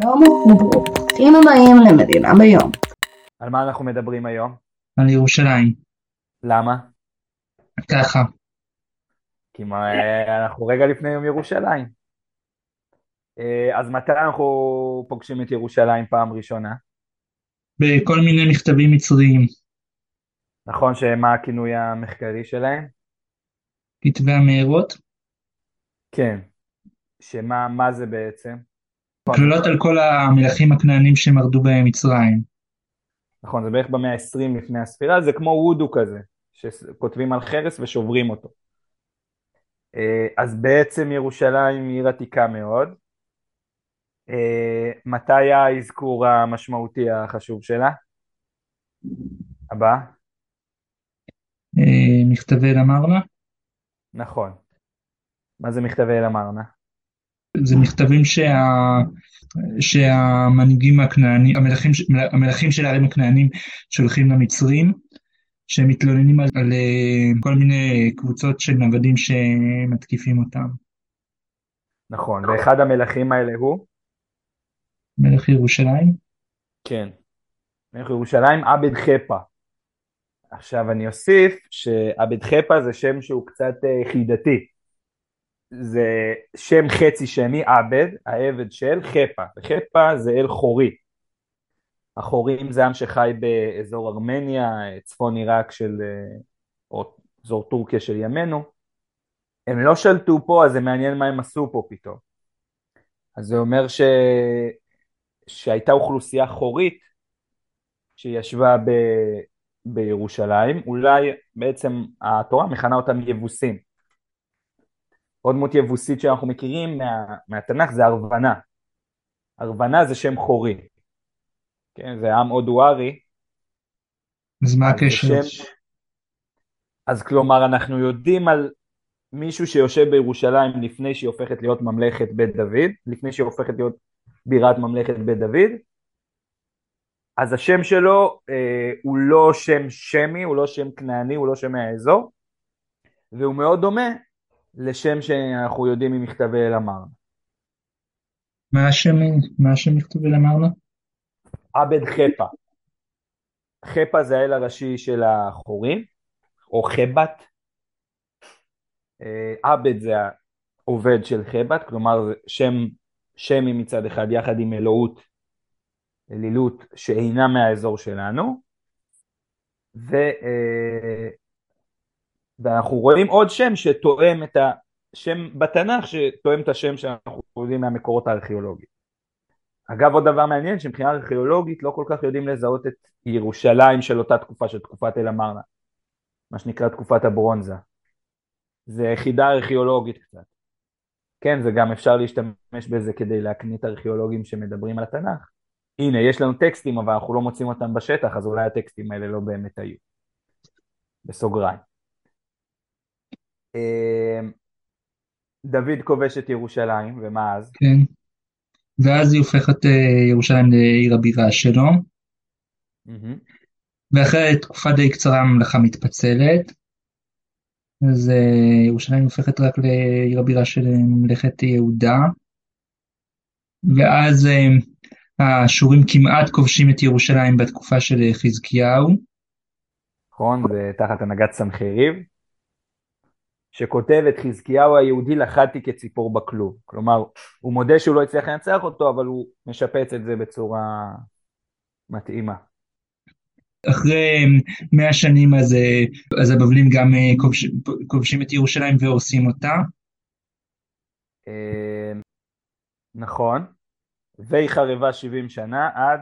שלום וברוכים הבאים למדינה ביום. על מה אנחנו מדברים היום? על ירושלים. למה? ככה. כי מה, אנחנו רגע לפני יום ירושלים. אה, אז מתי אנחנו פוגשים את ירושלים פעם ראשונה? בכל מיני מכתבים מצריים. נכון שמה הכינוי המחקרי שלהם? כתבי המארות. כן. שמה מה זה בעצם? כלולות על כל המלכים הכנענים שמרדו בהם מצרים. נכון, זה בערך במאה ה-20 לפני הספירה, זה כמו וודו כזה, שכותבים על חרס ושוברים אותו. אה, אז בעצם ירושלים היא עיר עתיקה מאוד. אה, מתי האזכור המשמעותי החשוב שלה? הבא? אה, מכתבי אל אמרנה. נכון. מה זה מכתבי אל אמרנה? זה מכתבים שה... שהמנהיגים הכנענים, המלכים, המלכים של הערים הכנענים שולחים למצרים, שהם מתלוננים על, על כל מיני קבוצות של נוודים שמתקיפים אותם. נכון, ואחד המלכים האלה הוא? מלך ירושלים? כן. מלך ירושלים עבד חפה. עכשיו אני אוסיף שעבד חפה זה שם שהוא קצת חידתי. זה שם חצי שני עבד, העבד של חפה, וחפה זה אל חורי. החורים זה עם שחי באזור ארמניה, צפון עיראק של, או אזור טורקיה של ימינו. הם לא שלטו פה אז זה מעניין מה הם עשו פה פתאום. אז זה אומר ש... שהייתה אוכלוסייה חורית שישבה ב... בירושלים, אולי בעצם התורה מכנה אותם יבוסים. עוד דמות יבוסית שאנחנו מכירים מה, מהתנ"ך זה ארוונה. ארוונה זה שם חורי. כן, זה עם הודוארי. אז מה הקשר? שם... אז כלומר אנחנו יודעים על מישהו שיושב בירושלים לפני שהיא הופכת להיות ממלכת בית דוד, לפני שהיא הופכת להיות בירת ממלכת בית דוד, אז השם שלו אה, הוא לא שם שמי, הוא לא שם כנעני, הוא לא שם מהאזור, והוא מאוד דומה לשם שאנחנו יודעים ממכתבי אל אמרנה. מה השם, מה השם מכתבי אל אמרנה? עבד חפה. חפה זה האל הראשי של החורים, או חבת. אה, עבד זה העובד של חבת, כלומר זה שם שמי מצד אחד יחד עם אלוהות, אלילות שאינה מהאזור שלנו. ו, אה, ואנחנו רואים עוד שם שתואם את השם בתנ"ך שתואם את השם שאנחנו יודעים מהמקורות הארכיאולוגיים. אגב עוד דבר מעניין שמבחינה ארכיאולוגית לא כל כך יודעים לזהות את ירושלים של אותה תקופה של תקופת אל אמרנה מה שנקרא תקופת הברונזה. זה יחידה ארכיאולוגית קצת. כן זה גם אפשר להשתמש בזה כדי להקנית ארכיאולוגים שמדברים על התנ"ך. הנה יש לנו טקסטים אבל אנחנו לא מוצאים אותם בשטח אז אולי הטקסטים האלה לא באמת היו. בסוגריים דוד כובש את ירושלים, ומה אז? כן. ואז היא הופכת אה, ירושלים לעיר הבירה שלו. ואחרי תקופה די קצרה הממלכה מתפצלת. אז אה, ירושלים הופכת רק לעיר הבירה של ממלכת יהודה. ואז האשורים כמעט כובשים את ירושלים בתקופה של חזקיהו. נכון, זה תחת הנהגת סנחריב. שכותב את חזקיהו היהודי לחדתי כציפור בכלוב. כלומר, הוא מודה שהוא לא הצליח לנצח אותו, אבל הוא משפץ את זה בצורה מתאימה. אחרי מאה שנים אז, אז הבבלים גם אה, כובש, כובשים את ירושלים והורסים אותה. אה, נכון, והיא חרבה 70 שנה עד...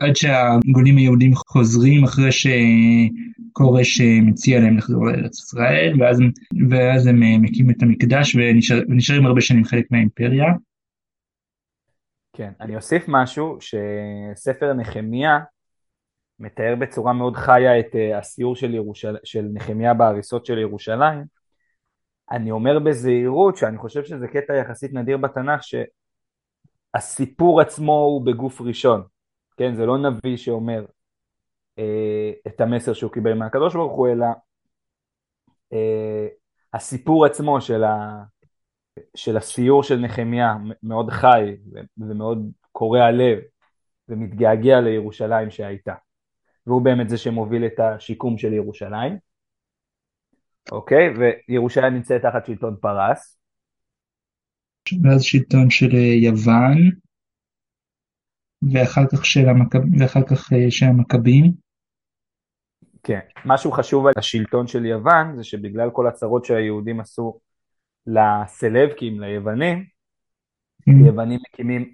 עד שהגולים היהודים חוזרים אחרי ש... כורש מציע להם לחזור לארץ ישראל, ואז, ואז הם אה, מקימים את המקדש ונשאר, ונשארים הרבה שנים חלק מהאימפריה. כן, אני אוסיף משהו, שספר נחמיה מתאר בצורה מאוד חיה את אה, הסיור של, ירושל... של נחמיה בהריסות של ירושלים. אני אומר בזהירות שאני חושב שזה קטע יחסית נדיר בתנ"ך, שהסיפור עצמו הוא בגוף ראשון, כן? זה לא נביא שאומר אה, את המסר שהוא קיבל מהקדוש ברוך הוא, אלא אה, הסיפור עצמו של, ה, של הסיור של נחמיה מאוד חי ומאוד קורע לב ומתגעגע לירושלים שהייתה. והוא באמת זה שמוביל את השיקום של ירושלים. אוקיי? וירושלים נמצאת תחת שלטון פרס. ואז שלטון של אה, יוון, ואחר כך של, אה, המכבים. כן. משהו חשוב על השלטון של יוון זה שבגלל כל הצרות שהיהודים עשו לסלבקים, ליוונים, היוונים מקימים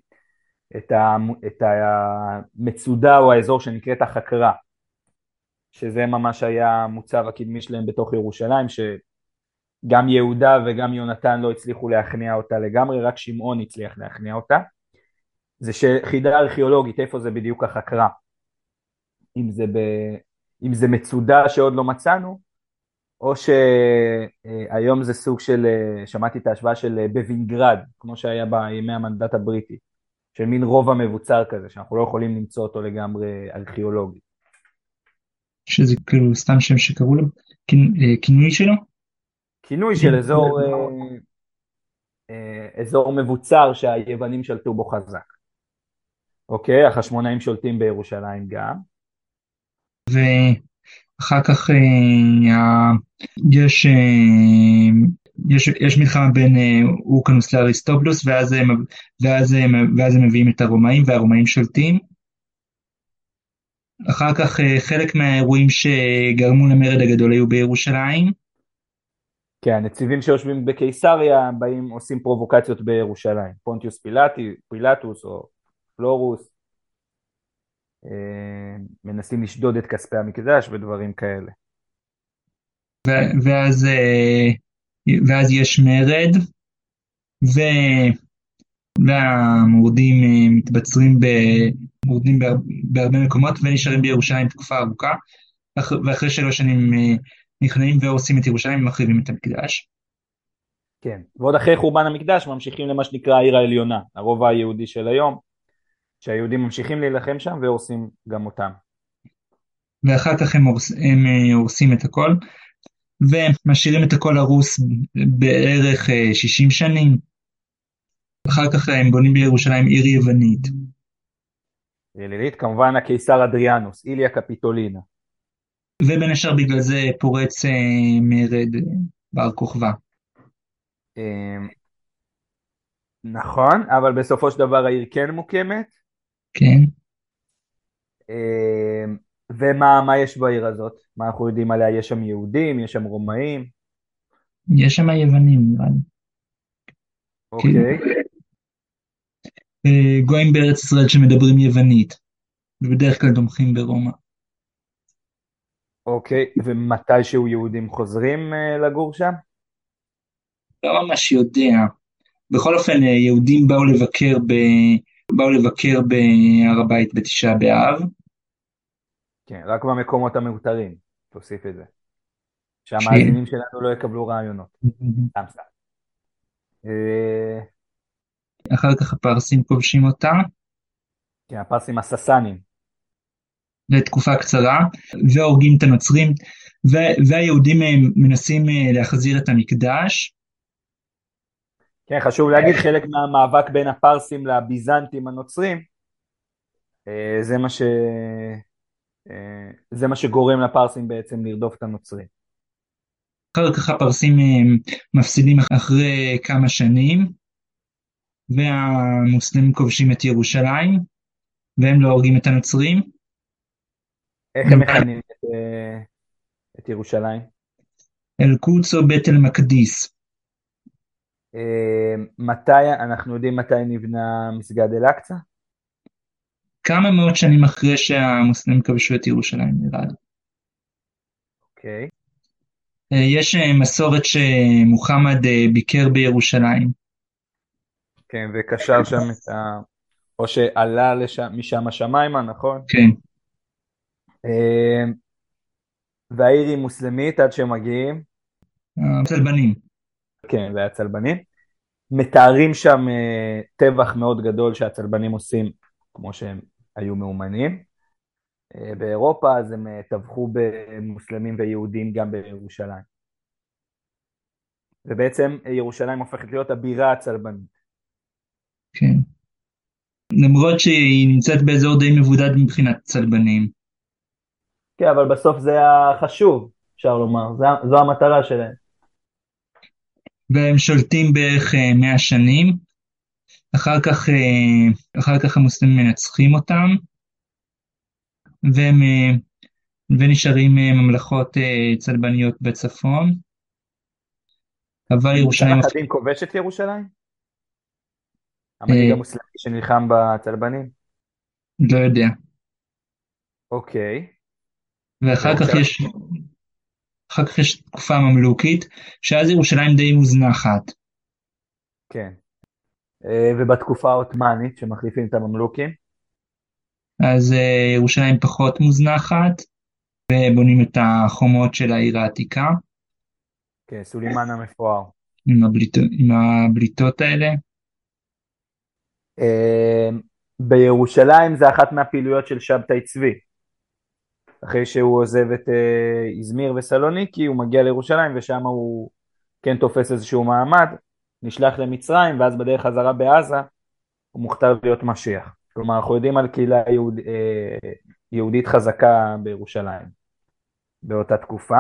את, ה, את המצודה או האזור שנקראת החקרה, שזה ממש היה המוצב הקדמי שלהם בתוך ירושלים, שגם יהודה וגם יונתן לא הצליחו להכניע אותה לגמרי, רק שמעון הצליח להכניע אותה. זה שחידה ארכיאולוגית, איפה זה בדיוק החקרה? אם זה, ב, אם זה מצודה שעוד לא מצאנו, או שהיום זה סוג של, שמעתי את ההשוואה של בווינגרד, כמו שהיה בימי המנדט הבריטי, של מין רובע מבוצר כזה, שאנחנו לא יכולים למצוא אותו לגמרי ארכיאולוגי. שזה כאילו סתם שם שקראו לו, אה, כינוי שלו? כינוי של אזור, אה, אה, אזור מבוצר שהיוונים שלטו בו חזק. אוקיי, החשמונאים שולטים בירושלים גם. ואחר כך יש, יש, יש מלחמה בין אורקנוס לאריסטובלוס ואז הם, ואז, הם, ואז הם מביאים את הרומאים והרומאים שולטים. אחר כך אה, חלק מהאירועים שגרמו למרד הגדול היו בירושלים. כן, הנציבים שיושבים בקיסריה באים עושים פרובוקציות בירושלים, פונטיוס פילטי, פילטוס או פלורוס, אה, מנסים לשדוד את כספי המקדש ודברים כאלה. ואז, אה, ואז יש מרד, ו... והמורדים מתבצרים ב... מורדים בהרבה מקומות ונשארים בירושלים תקופה ארוכה, ואחרי שלוש שנים אה, נכנעים והורסים את ירושלים ומחריבים את המקדש. כן, ועוד אחרי חורבן המקדש ממשיכים למה שנקרא העיר העליונה, הרובע היהודי של היום, שהיהודים ממשיכים להילחם שם והורסים גם אותם. ואחר כך הם, הורס, הם אה, הורסים את הכל, ומשאירים את הכל הרוס בערך 60 אה, שנים. אחר כך הם בונים בירושלים עיר יוונית. אלילית, כמובן הקיסר אדריאנוס, איליה קפיטולינה. ובין השאר בגלל זה פורץ אה, מרד אה, בר כוכבא. אה, נכון, אבל בסופו של דבר העיר כן מוקמת. כן. אה, ומה יש בעיר הזאת? מה אנחנו יודעים עליה? יש שם יהודים? יש שם רומאים? יש שם יוונים, נראה לי. אוקיי. כן. אה, גויים בארץ ישראל שמדברים יוונית, ובדרך כלל תומכים ברומא. אוקיי, ומתישהו יהודים חוזרים אה, לגור שם? לא ממש יודע. בכל אופן, אה, יהודים באו לבקר, ב... באו לבקר בהר הבית בתשעה באב. כן, רק במקומות המאותרים, תוסיף את זה. שהמאזינים שלנו לא יקבלו רעיונות. סתם סתם. אחר כך הפרסים כובשים אותה. כן, הפרסים הססנים. לתקופה קצרה, והורגים את הנוצרים, והיהודים אה, מנסים אה, להחזיר את המקדש. כן, חשוב להגיד, חלק מהמאבק בין הפרסים לביזנטים הנוצרים, אה, זה מה, ש... זה מה שגורם לפרסים בעצם לרדוף את הנוצרים. אחר כך הפרסים מפסידים אחרי כמה שנים, והמוסלמים כובשים את ירושלים, והם לא הורגים את הנוצרים. איך הם מכנים את, אה, את ירושלים? אל-קודס או בית אל-מקדיס. אה, מתי, אנחנו יודעים מתי נבנה מסגד אל-אקצא? כמה מאות שנים אחרי שהמוסלמים כבשו את ירושלים, נראה לי. אוקיי. אה, יש מסורת שמוחמד ביקר בירושלים. כן, וקשר שם את ה... או שעלה לשם, משם השמיימה, נכון? כן. והעיר היא מוסלמית עד שהם מגיעים? צלבנים. כן, זה היה צלבנים. מתארים שם אה, טבח מאוד גדול שהצלבנים עושים, כמו שהם היו מאומנים. אה, באירופה, אז הם אה, טבחו במוסלמים ויהודים גם בירושלים. ובעצם ירושלים הופכת להיות הבירה הצלבנית. כן. למרות שהיא נמצאת באזור די מבודד מבחינת צלבנים. כן, אבל בסוף זה החשוב, אפשר לומר, זה, זו המטרה שלהם. והם שולטים בערך אה, 100 שנים. אחר כך, אה, אחר כך המוסלמים מנצחים אותם, והם, אה, ונשארים אה, ממלכות אה, צלבניות בצפון. אבל ירושלים... צלאח א-דין כובש את ירושלים? המנהיג אה, המוסלמי שנלחם בצלבנים? לא יודע. אוקיי. ואחר כך יש, אחר כך יש תקופה ממלוכית, שאז ירושלים די מוזנחת. כן. אה, ובתקופה העות'מאנית, שמחליפים את הממלוכים? אז אה, ירושלים פחות מוזנחת, ובונים את החומות של העיר העתיקה, כן, סולימאן המפואר. עם הבליטות, עם הבליטות האלה. אה, בירושלים זה אחת מהפעילויות של שבתאי צבי. אחרי שהוא עוזב את אה, איזמיר וסלוניקי, הוא מגיע לירושלים ושם הוא כן תופס איזשהו מעמד, נשלח למצרים, ואז בדרך חזרה בעזה הוא מוכתר להיות משיח. כלומר, אנחנו יודעים על קהילה יהוד, אה, יהודית חזקה בירושלים באותה תקופה.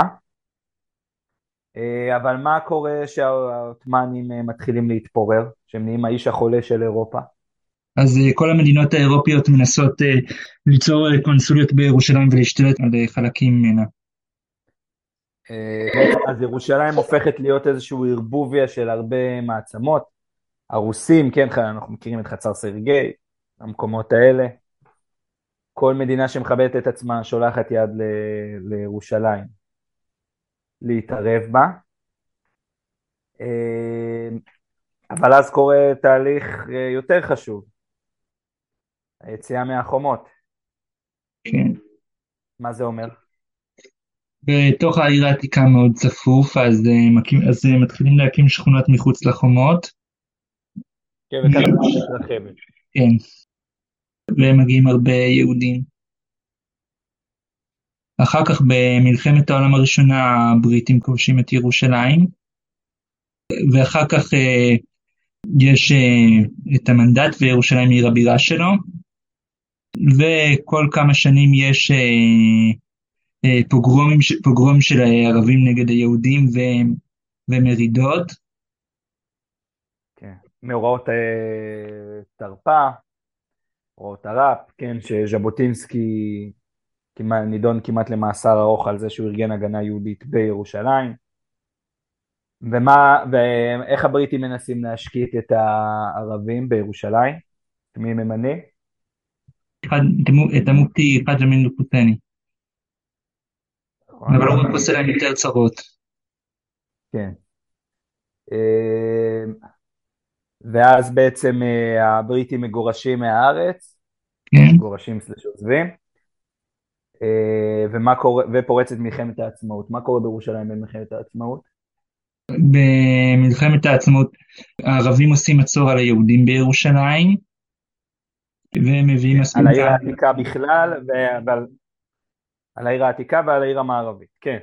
אה, אבל מה קורה שהעות'מאנים אה, מתחילים להתפורר, שהם נהיים האיש החולה של אירופה? אז אה, כל המדינות האירופיות מנסות אה, ליצור אה, קונסוליות בירושלים ולהשתלט על חלקים ממנה. אז ירושלים הופכת להיות איזשהו ערבוביה של הרבה מעצמות. הרוסים, כן, אנחנו מכירים את חצר סרגי, המקומות האלה. כל מדינה שמכבדת את עצמה שולחת יד ל- לירושלים להתערב בה. אבל אז קורה תהליך יותר חשוב, היציאה מהחומות. כן. מה זה אומר? בתוך העיר העתיקה מאוד צפוף, אז, אה, מקים, אז אה, מתחילים להקים שכונות מחוץ לחומות, כן. כן, ומגיעים הרבה יהודים. אחר כך במלחמת העולם הראשונה הבריטים כובשים את ירושלים, ואחר כך אה, יש את המנדט וירושלים היא עיר הבירה שלו, וכל כמה שנים יש אה, אה, פוגרומים, פוגרום של הערבים נגד היהודים ו, ומרידות. כן. מאורעות אה, תרפ"א, מאורעות תר"פ, כן, שז'בוטינסקי נידון כמעט למאסר ארוך על זה שהוא ארגן הגנה יהודית בירושלים. ומה, ואיך הבריטים מנסים להשקיט את הערבים בירושלים? מי? אחד, את המו- את המופתי חאג' אמין אל-חוסייני, אבל הוא עושה להם יותר צרות. כן. אה, ואז בעצם אה, הבריטים מגורשים מהארץ, כן. מגורשים סלש עוזבים, אה, ומה קורה, ופורצת מלחמת העצמאות. מה קורה בירושלים במלחמת העצמאות? במלחמת העצמאות הערבים עושים מצור על היהודים בירושלים, והם מביאים על מספיק העיר העתיקה בכלל, ועל על העיר העתיקה ועל העיר המערבית, כן.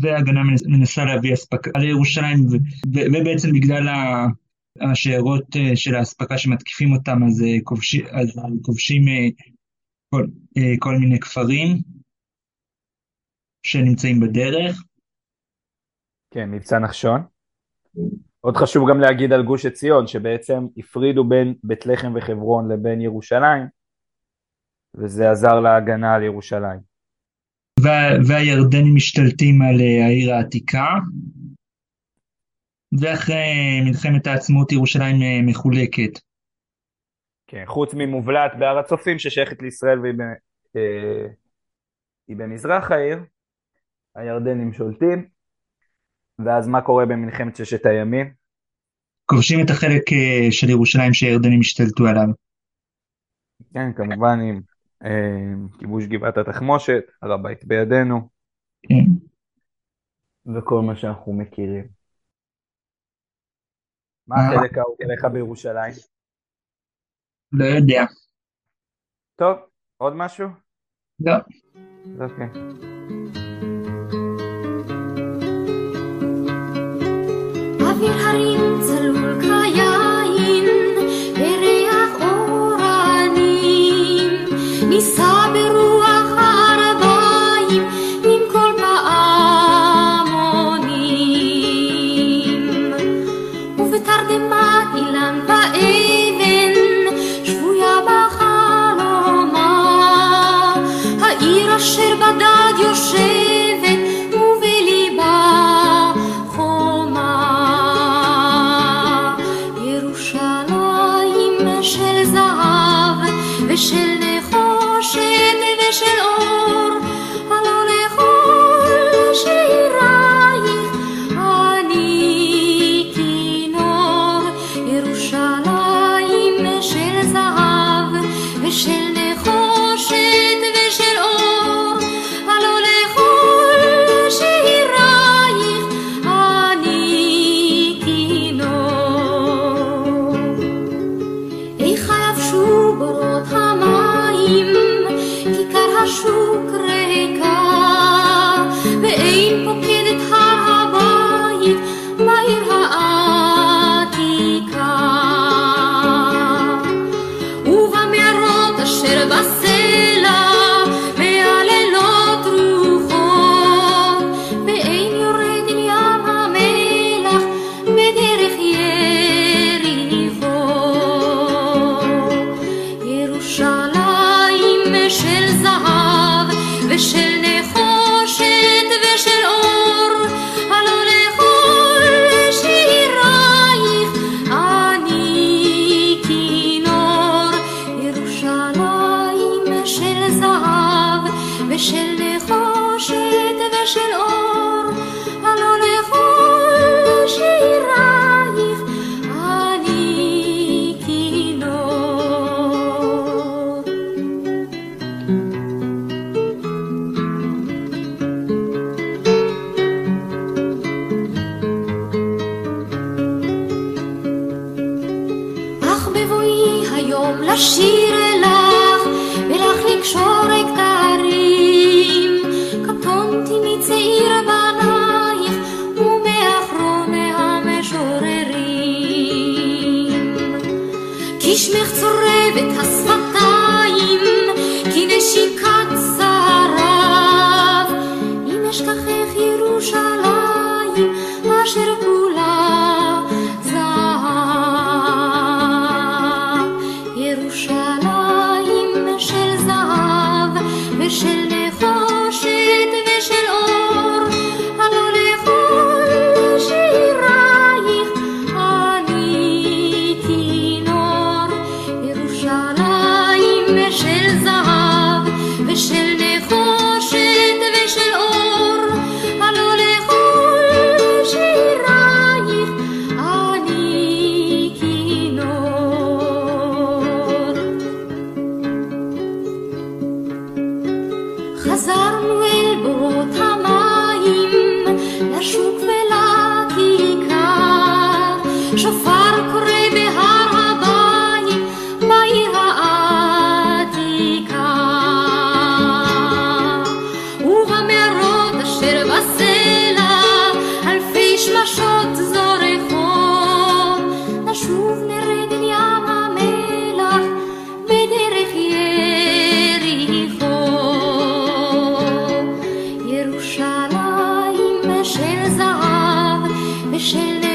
והגנה מנס- מנסה להביא אספקה לירושלים, ובעצם בגלל השיירות אה, של האספקה שמתקיפים אותם, אז אה, כובשים, אז כובשים אה, כל, כל מיני כפרים שנמצאים בדרך. כן, מבצע נחשון. עוד חשוב גם להגיד על גוש עציון, שבעצם הפרידו בין בית לחם וחברון לבין ירושלים, וזה עזר להגנה על ירושלים. וה- והירדנים משתלטים על אה, העיר העתיקה, ואחרי מלחמת העצמאות ירושלים אה, מחולקת. כן, חוץ ממובלעת בהר הצופים ששייכת לישראל והיא ב, אה, במזרח העיר, הירדנים שולטים, ואז מה קורה במלחמת ששת הימים? כובשים את החלק אה, של ירושלים שהירדנים השתלטו עליו. כן, כמובן עם אה, כיבוש גבעת התחמושת, הר הבית בידינו, כן. וכל מה שאנחנו מכירים. מה אה. החלק האהוב אליך בירושלים? לא יודע. טוב, עוד משהו? לא. אוקיי. mungkin hari ini terluka ya חזרנו אל 谁